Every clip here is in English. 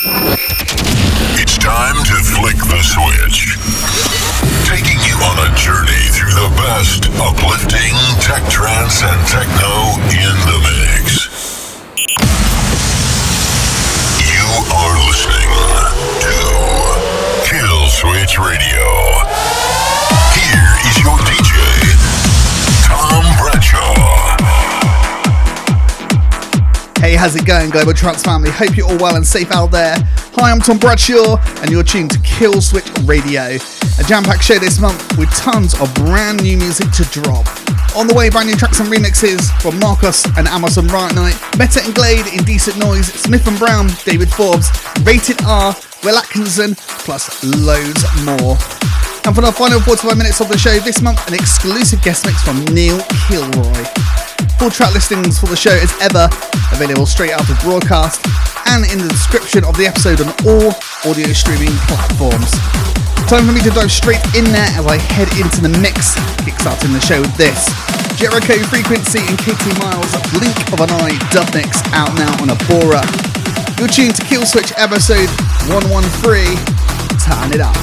It's time to flick the switch. Taking you on a journey through the best uplifting tech trance and techno in the mix. You are listening to Kill Switch Radio. Here is your DJ, Tom Bradshaw. Hey, how's it going, Global Trance family? Hope you're all well and safe out there. Hi, I'm Tom Bradshaw, and you're tuned to Kill Switch Radio, a jam-packed show this month with tons of brand new music to drop. On the way, brand new tracks and remixes from Marcus and Amazon Right Night, Metta and Glyde, Indecent Noise, Smith and Brown, David Forbes, Rated R, Will Atkinson, plus loads more. And for the final 45 minutes of the show this month, an exclusive guest mix from Neil Kilroy. Full track listings for the show as ever available straight of broadcast and in the description of the episode on all audio streaming platforms. Time for me to dive straight in there as I head into the mix, kickstarting the show with this. Jericho Frequency and Katie Miles, Blink of an Eye dub mix out now on Abora. You're tuned to Kill Switch episode 113. Turn it up.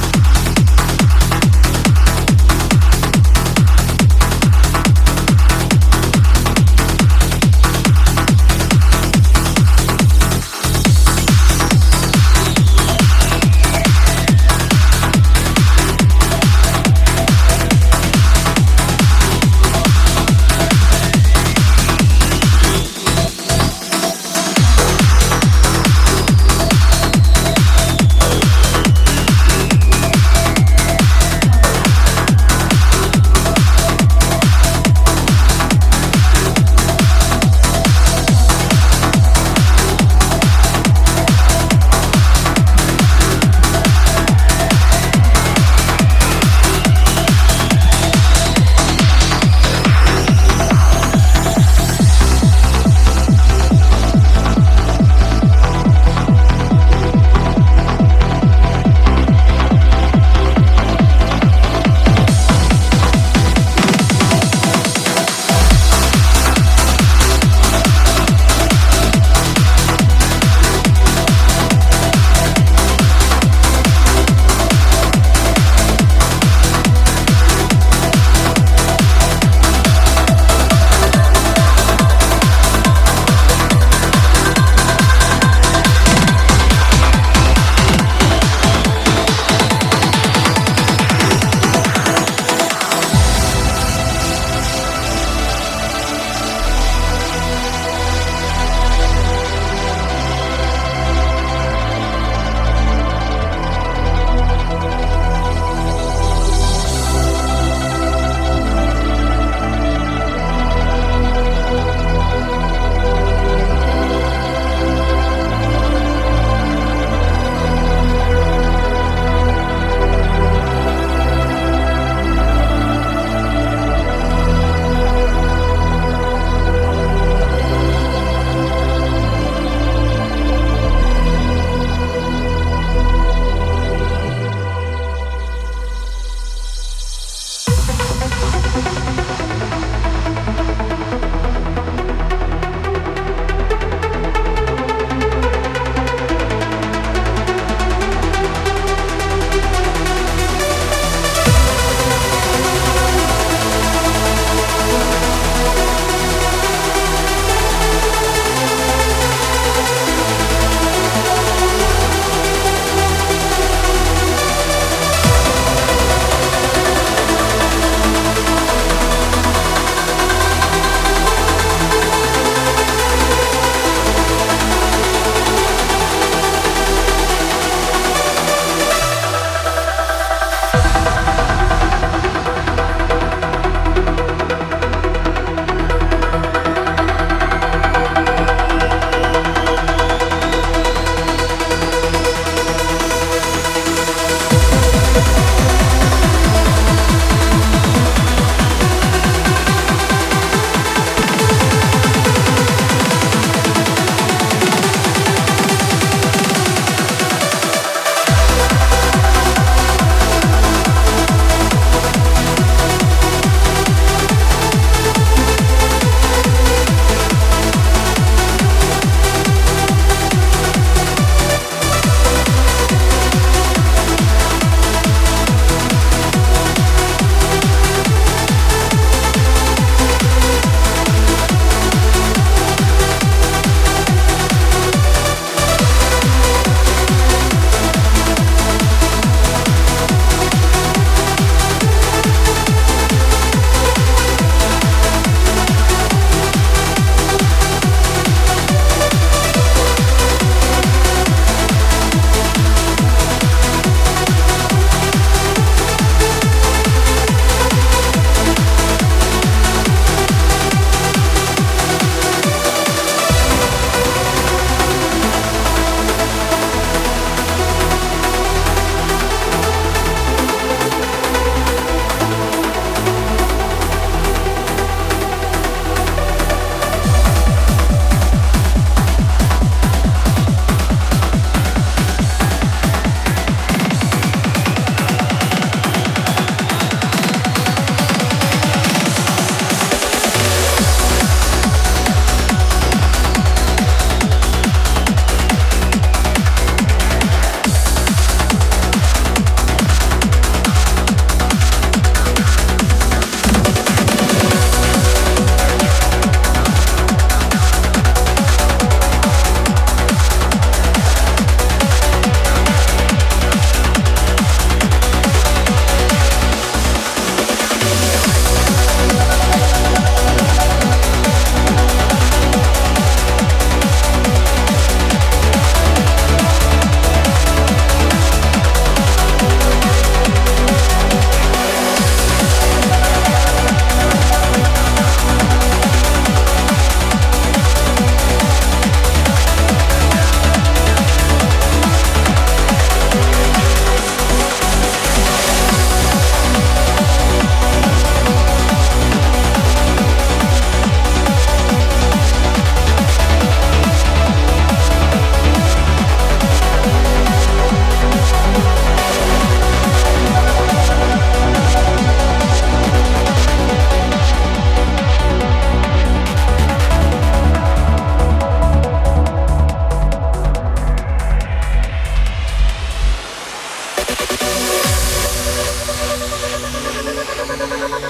Thank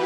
you.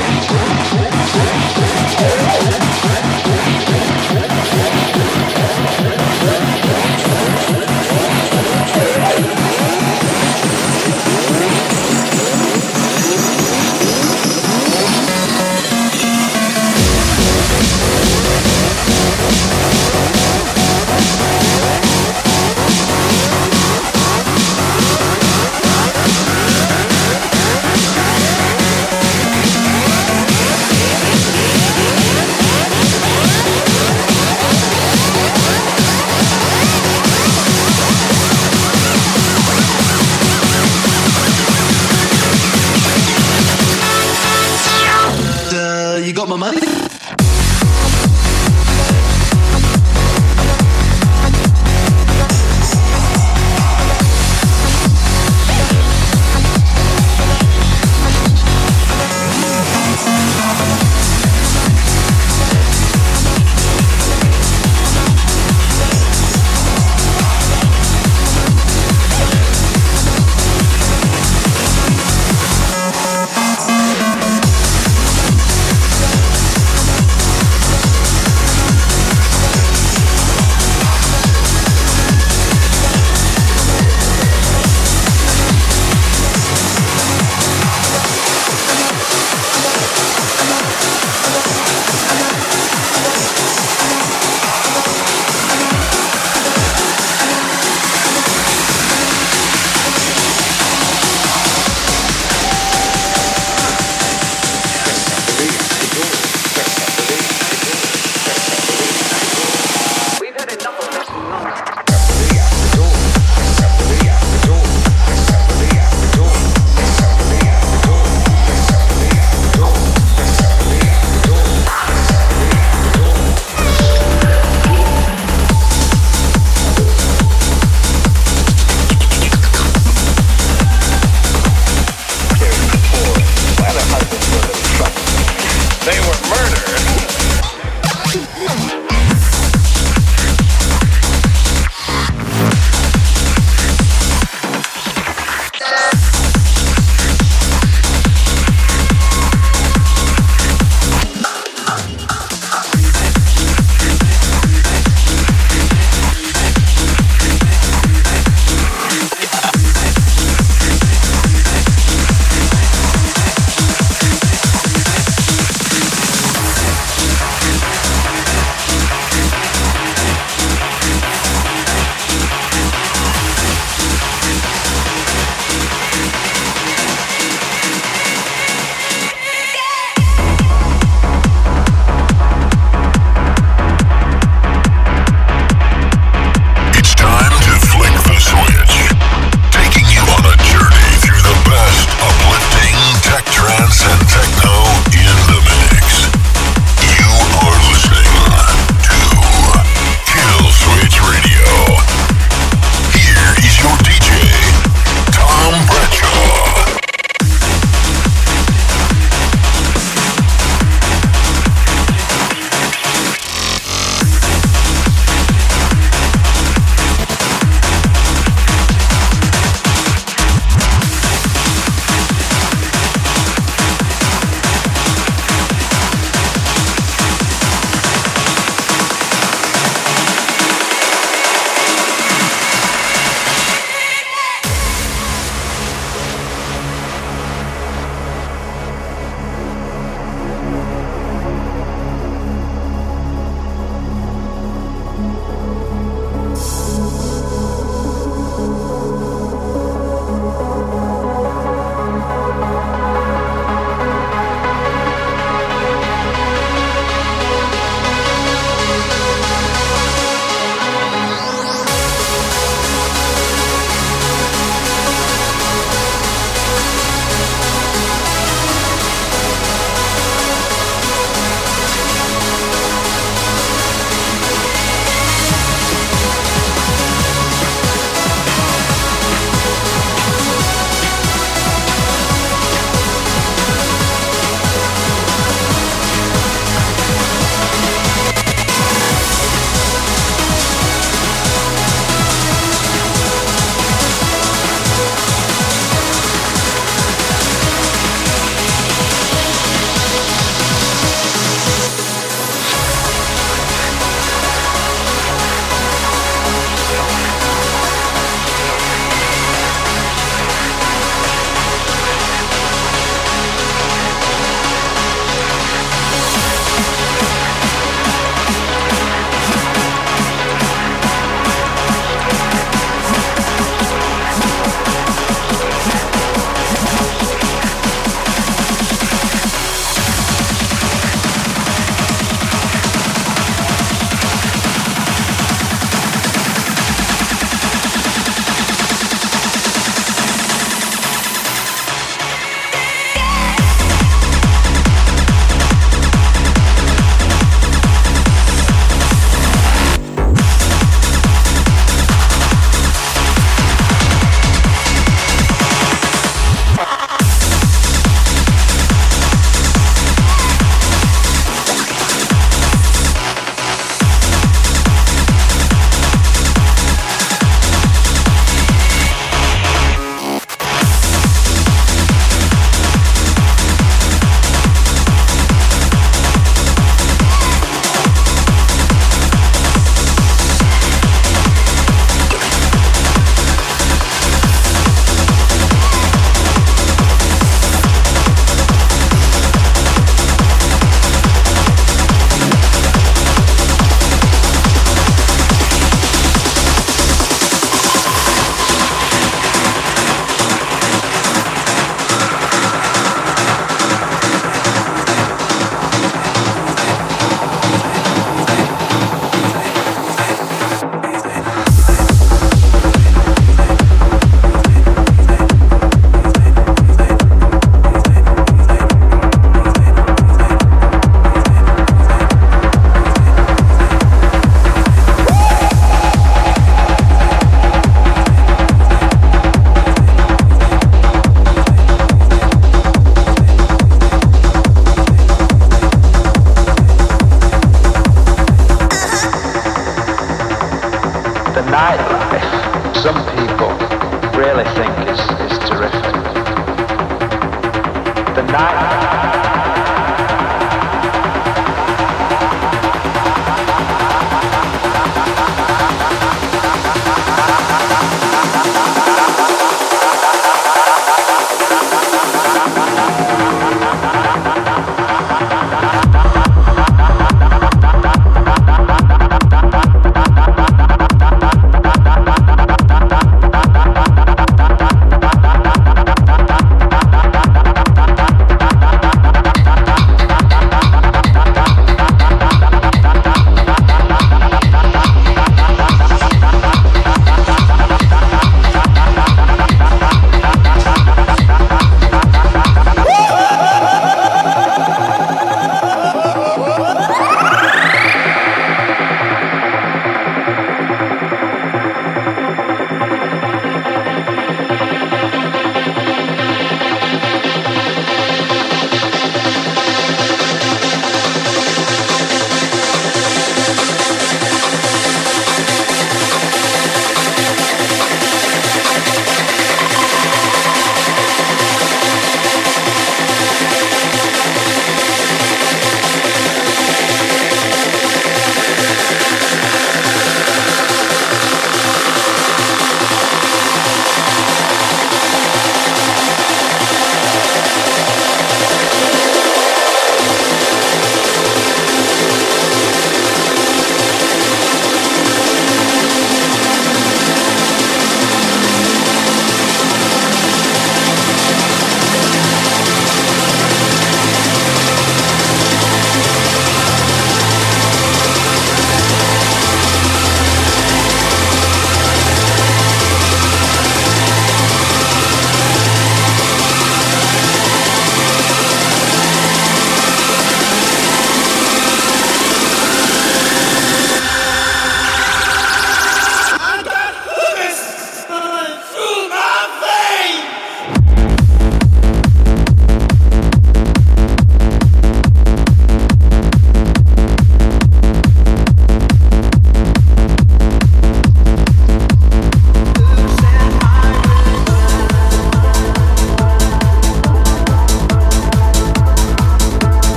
来。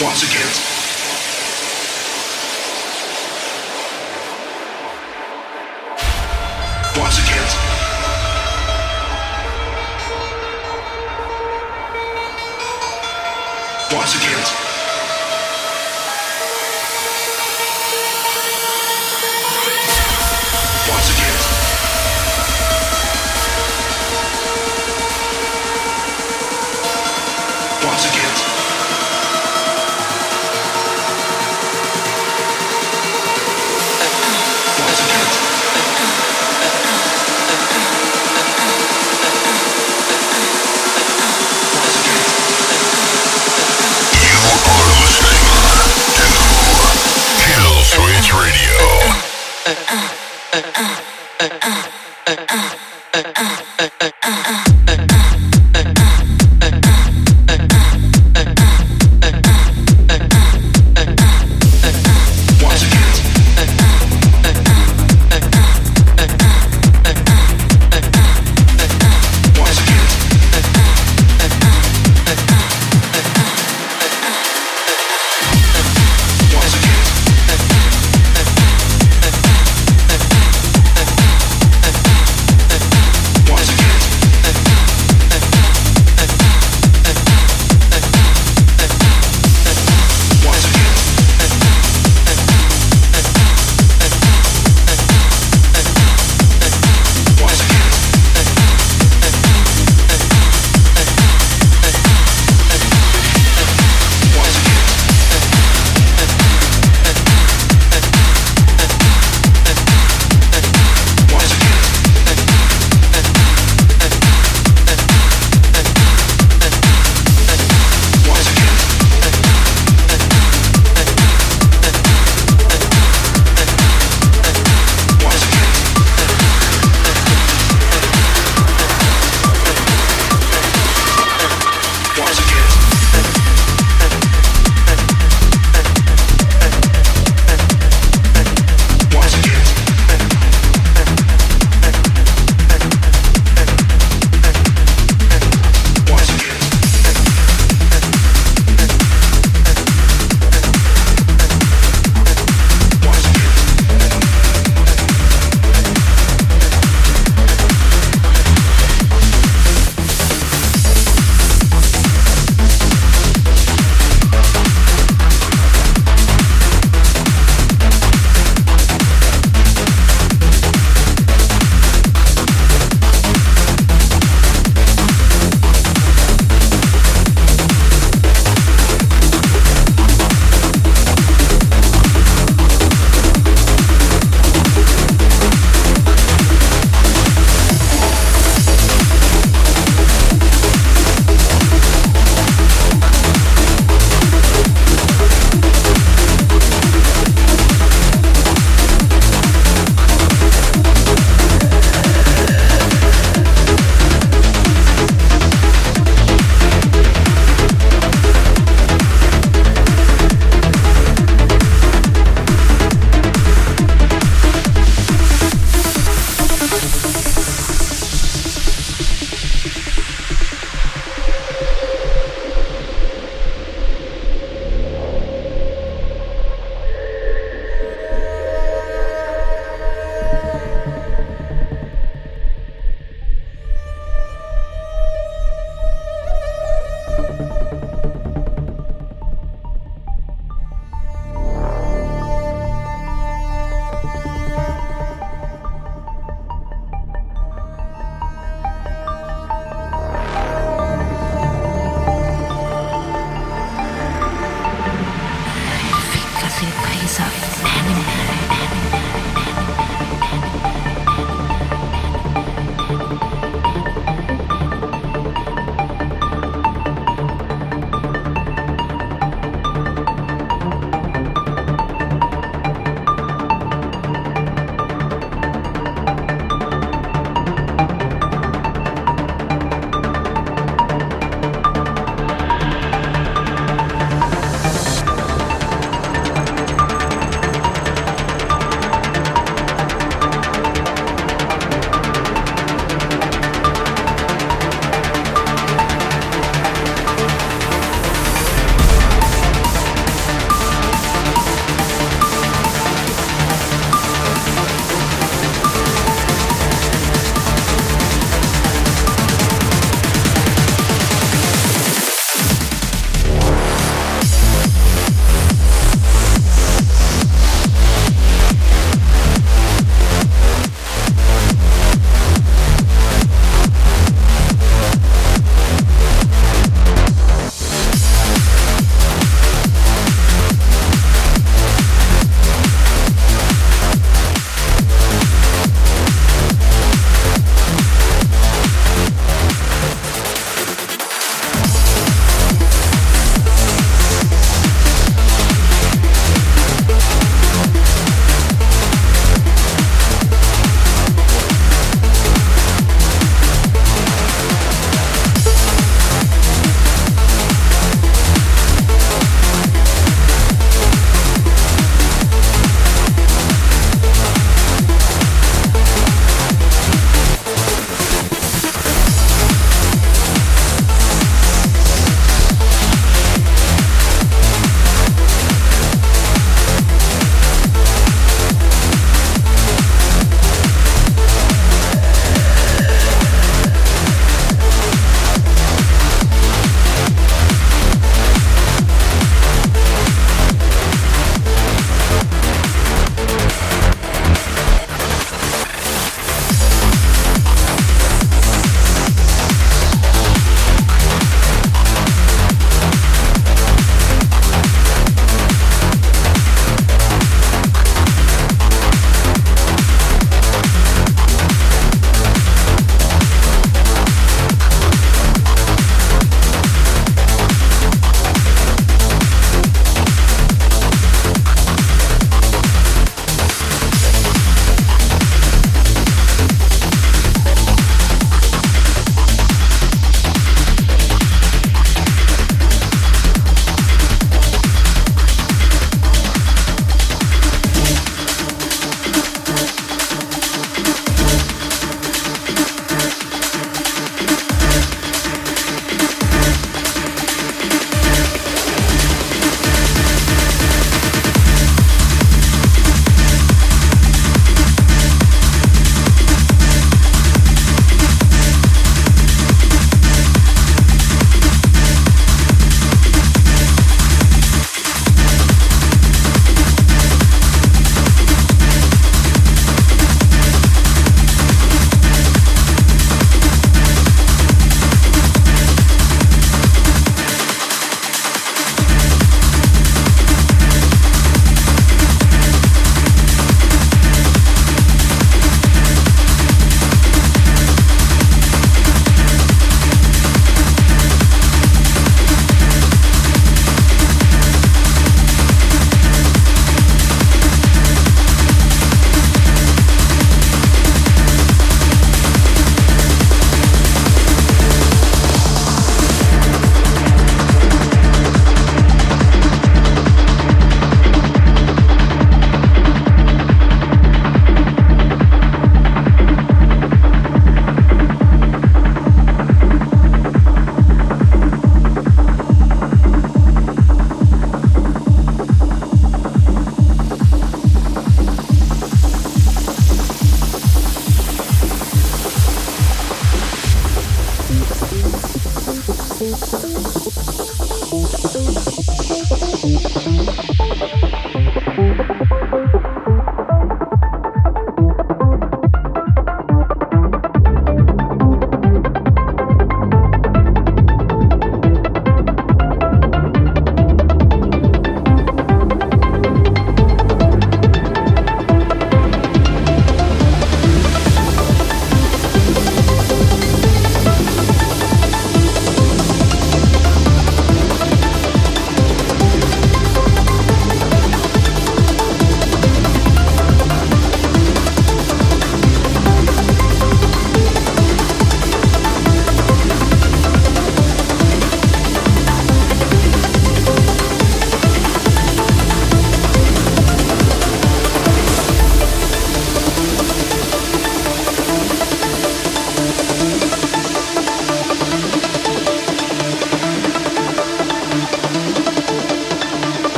once again. Once again.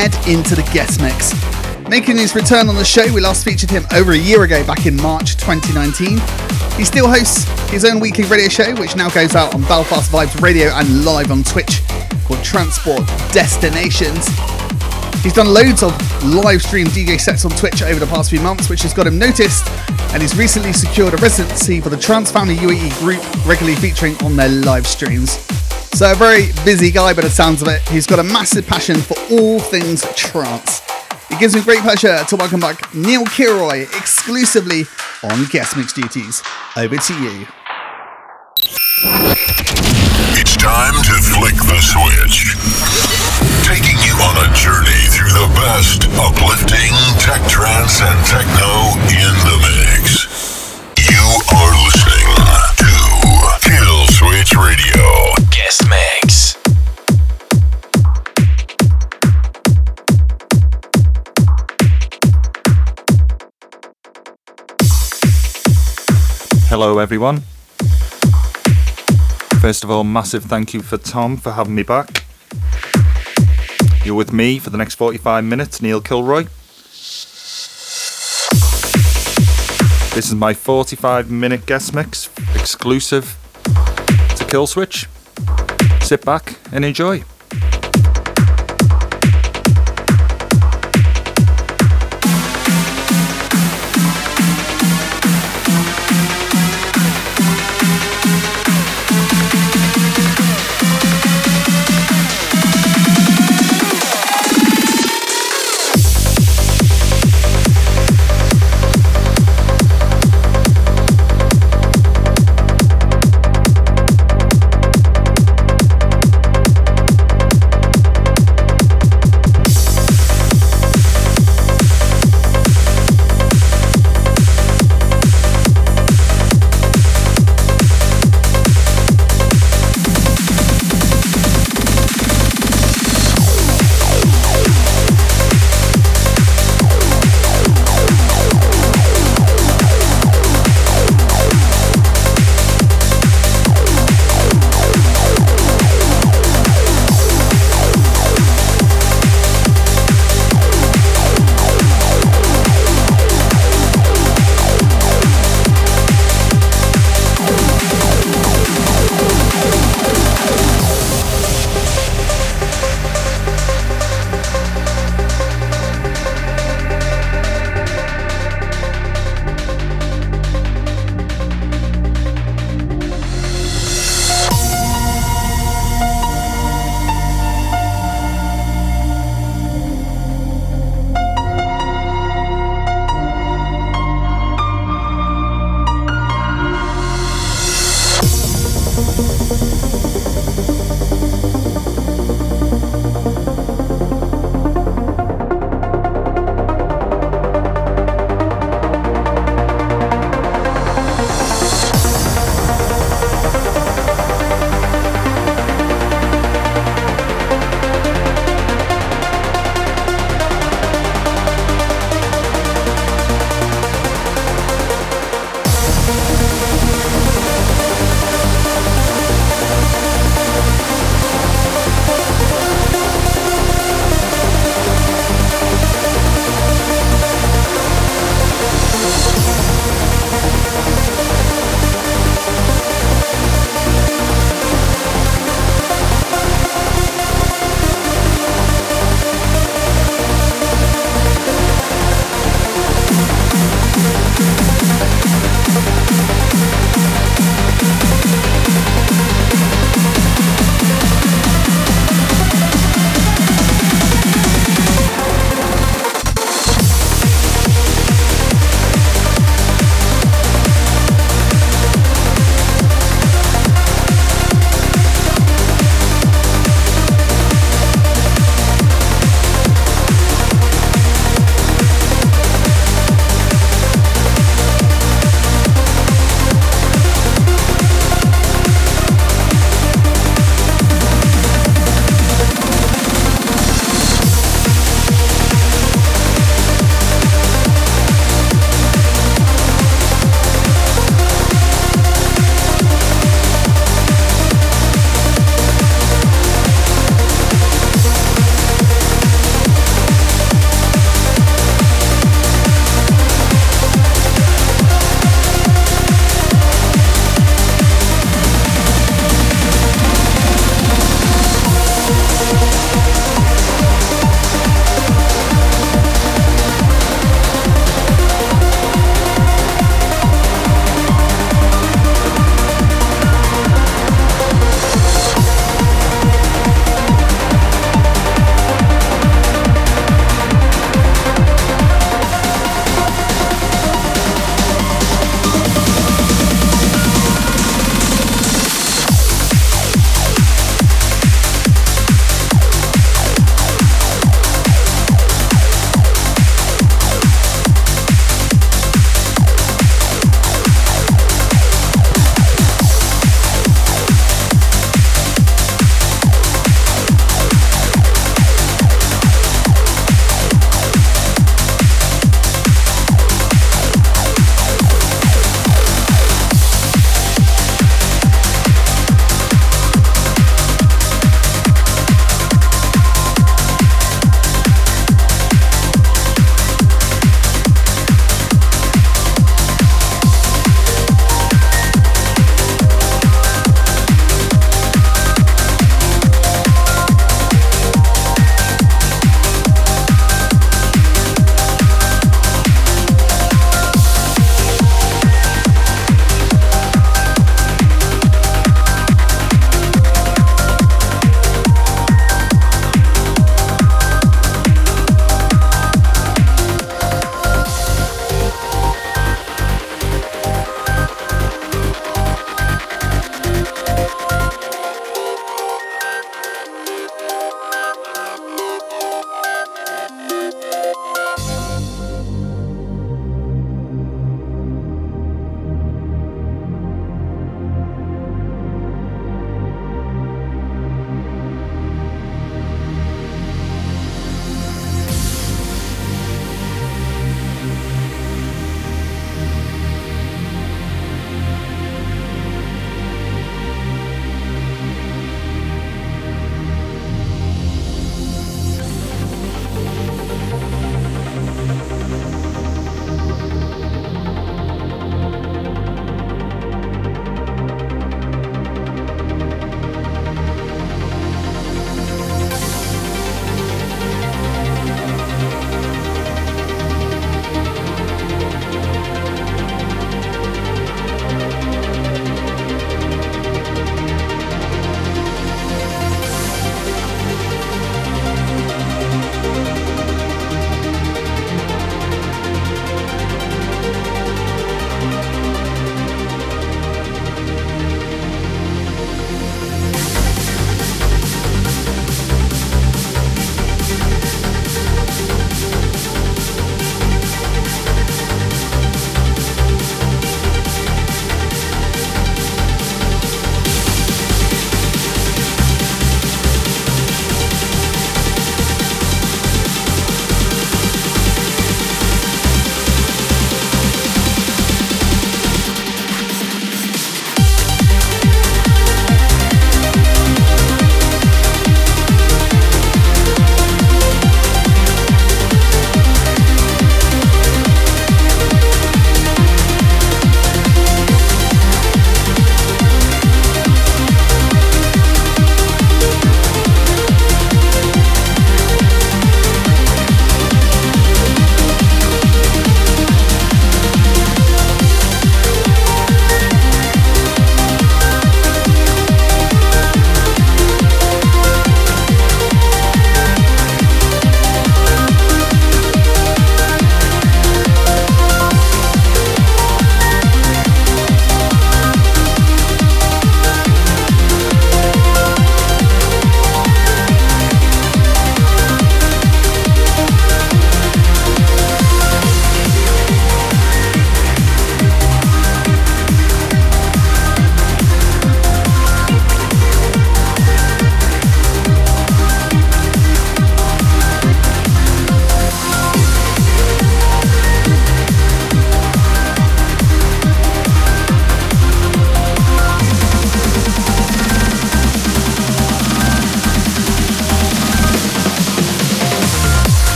Head into the guest mix. Making his return on the show, we last featured him over a year ago back in March 2019. He still hosts his own weekly radio show, which now goes out on Belfast Vibes Radio and live on Twitch, called Transport Destinations. He's done loads of live stream DJ sets on Twitch over the past few months, which has got him noticed, and he's recently secured a residency for the Trance Family UAE group, regularly featuring on their live streams. So, a very busy guy by the sounds of it. He's got a massive passion for all things trance. It gives me great pleasure to welcome back Neil Kilroy exclusively on guest mix duties. Over to you. It's time to flick the switch. Taking you on a journey through the best uplifting tech trance and techno in the mix. You are listening to Kill Switch Radio. Hello, everyone. First of all, massive thank you for Tom for having me back. You're with me for the next 45 minutes, Neil Kilroy. This is my 45 minute guest mix exclusive to Kill Switch. Sit back and enjoy.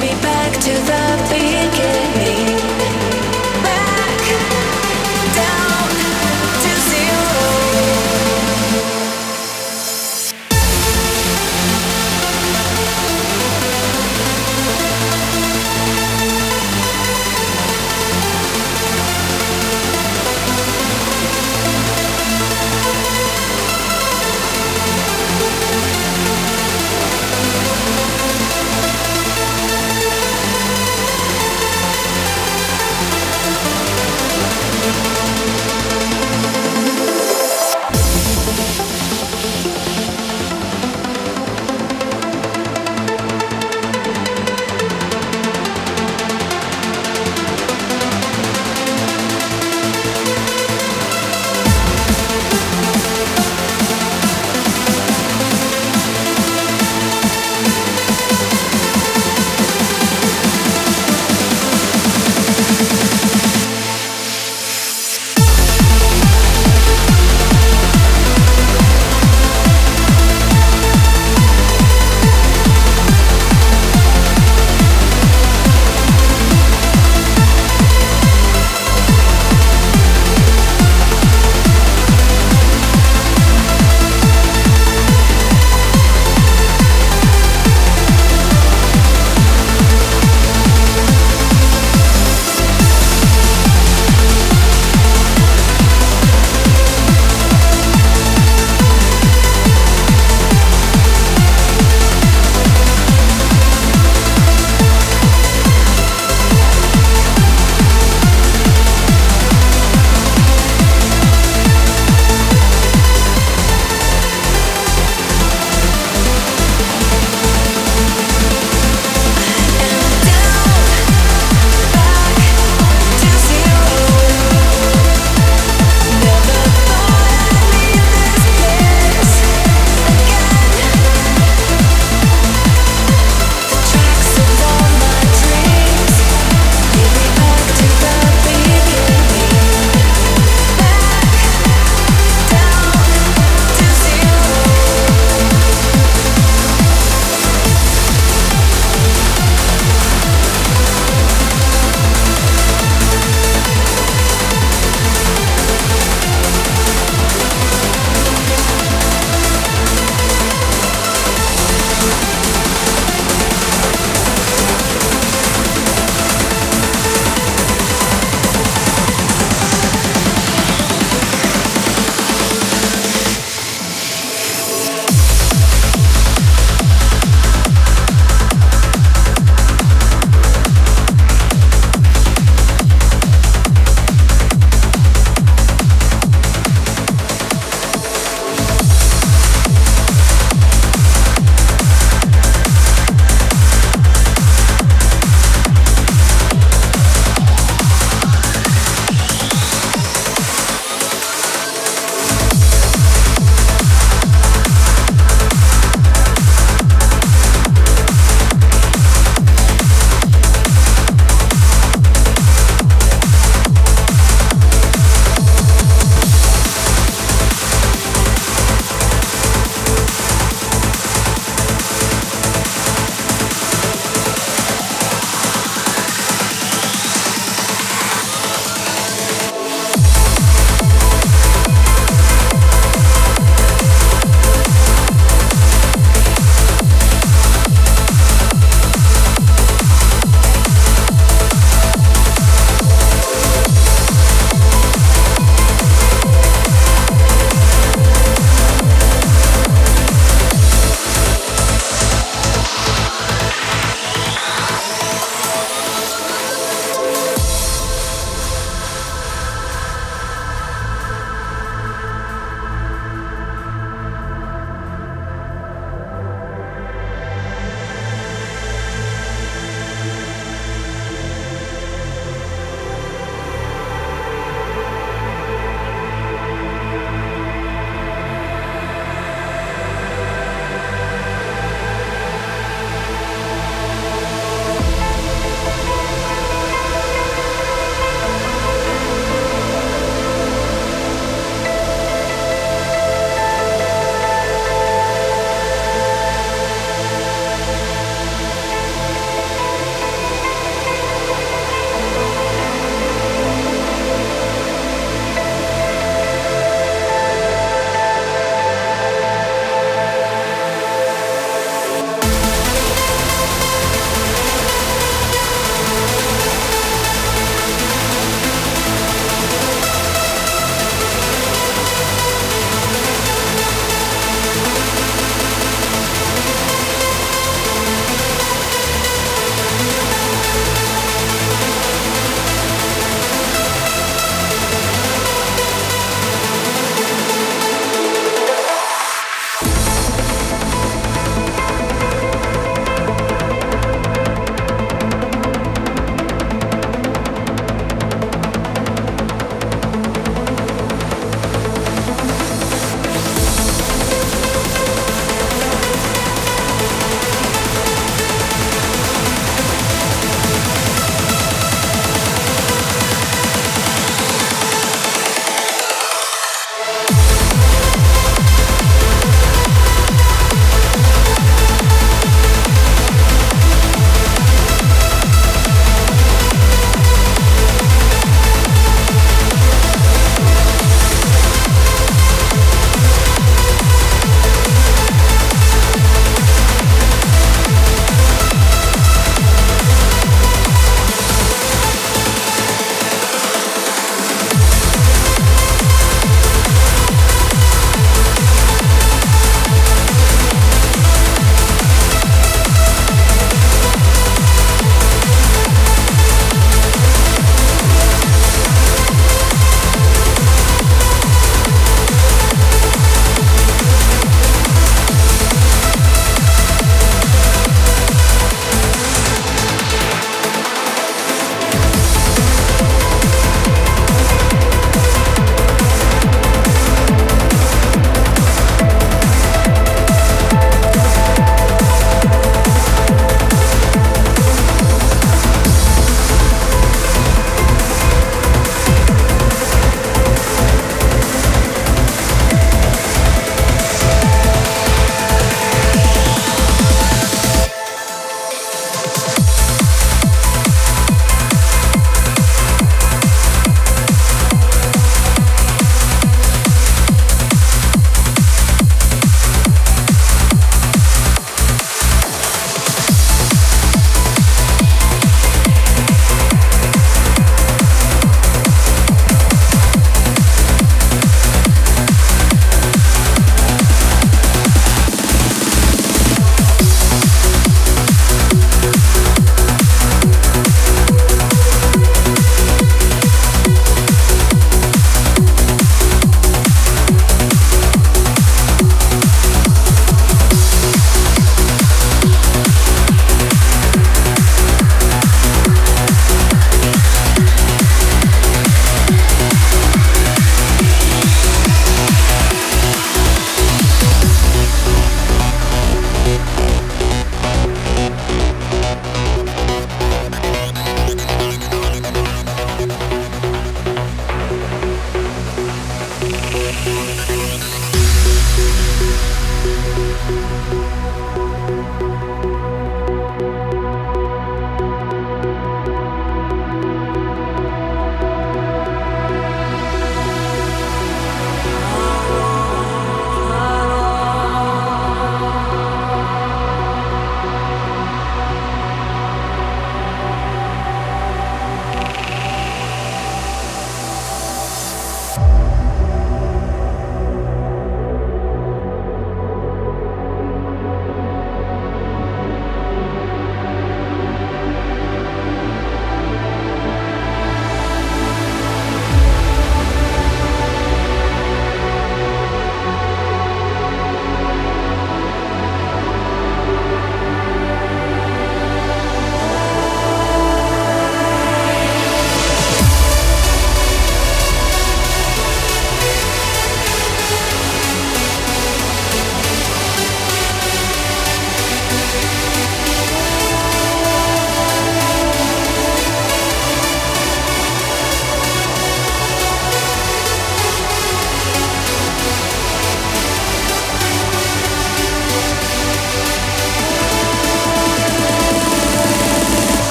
Me back to the beginning.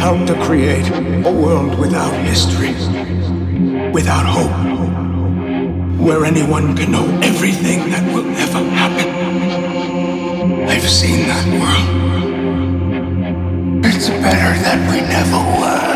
help to create a world without history, without hope, where anyone can know everything that will ever happen. I've seen that world. It's better that we never were.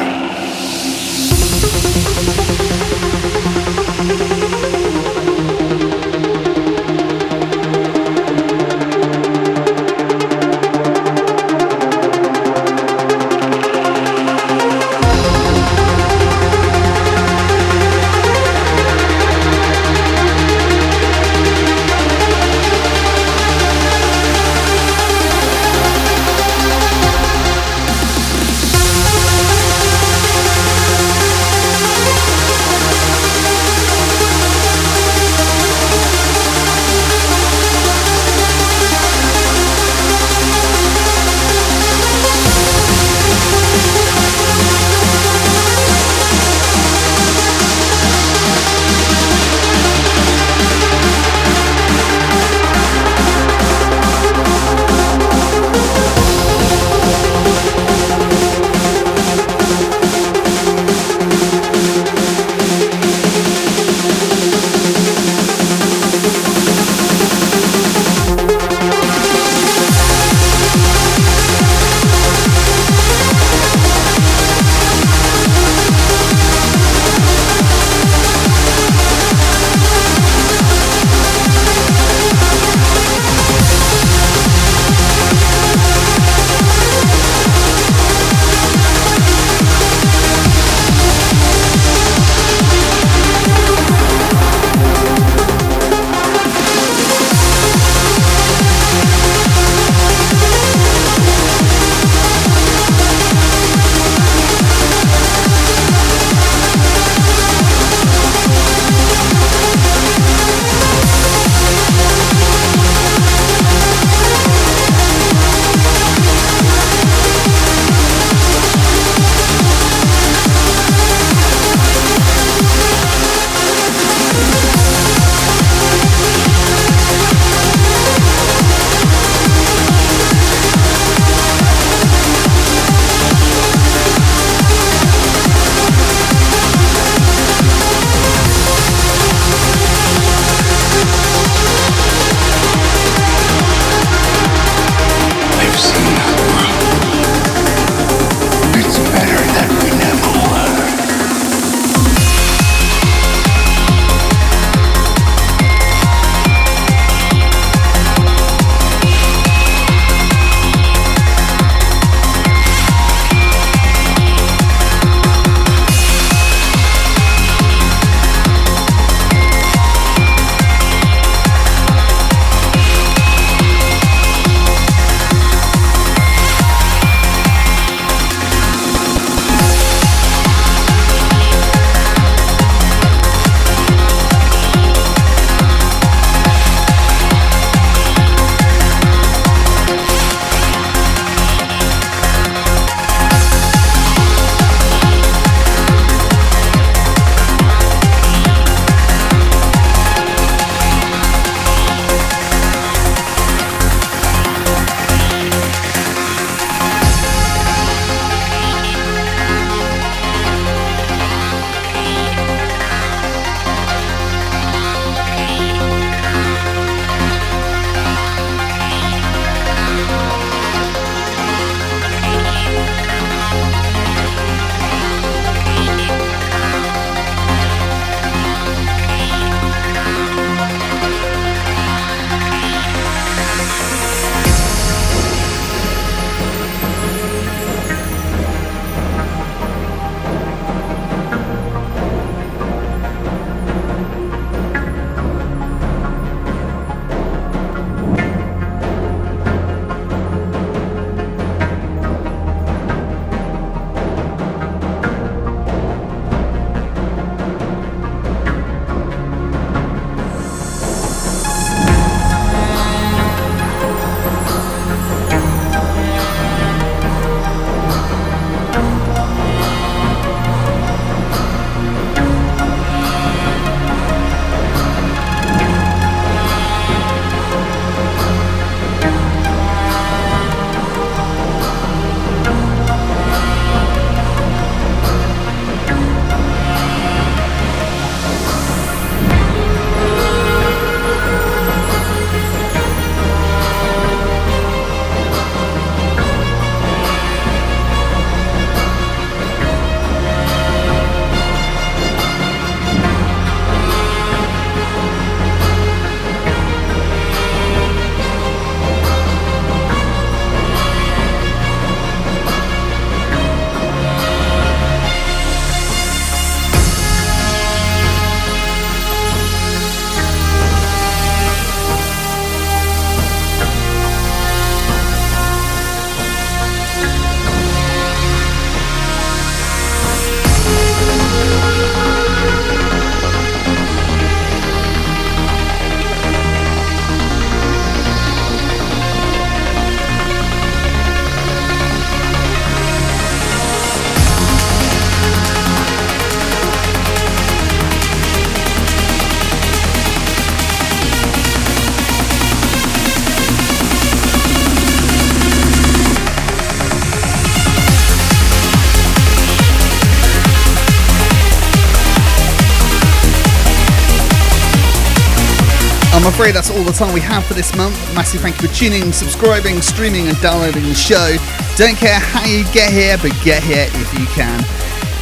Afraid that's all the time we have for this month. Massive thank you for tuning, subscribing, streaming, and downloading the show. Don't care how you get here, but get here if you can.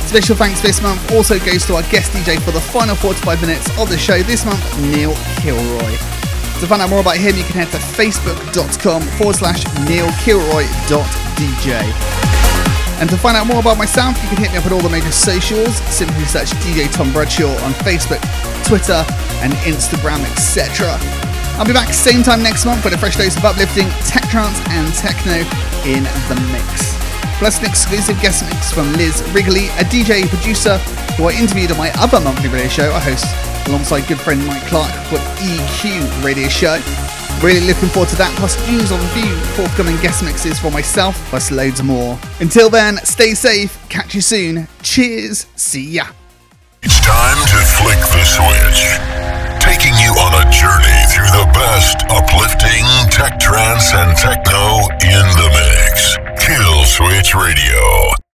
Special thanks this month also goes to our guest DJ for the final 45 minutes of the show this month, Neil Kilroy. To find out more about him, you can head to facebook.com forward slash neilkilroy.dj. And to find out more about myself, you can hit me up on all the major socials. Simply search DJ Tom Bradshaw on Facebook, Twitter, and Instagram, etc. I'll be back same time next month with a fresh dose of uplifting tech trance and techno in the mix. Plus an exclusive guest mix from Liz Wrigley, a DJ producer who I interviewed on my other monthly radio show I host alongside good friend Mike Clark called EQ Radio Show. Really looking forward to that, plus news on a few forthcoming guest mixes for myself, plus loads more. Until then, stay safe, catch you soon. Cheers, see ya. It's time to flick the switch. Taking you on a journey through the best uplifting tech trance and techno in the mix. Kill Switch Radio.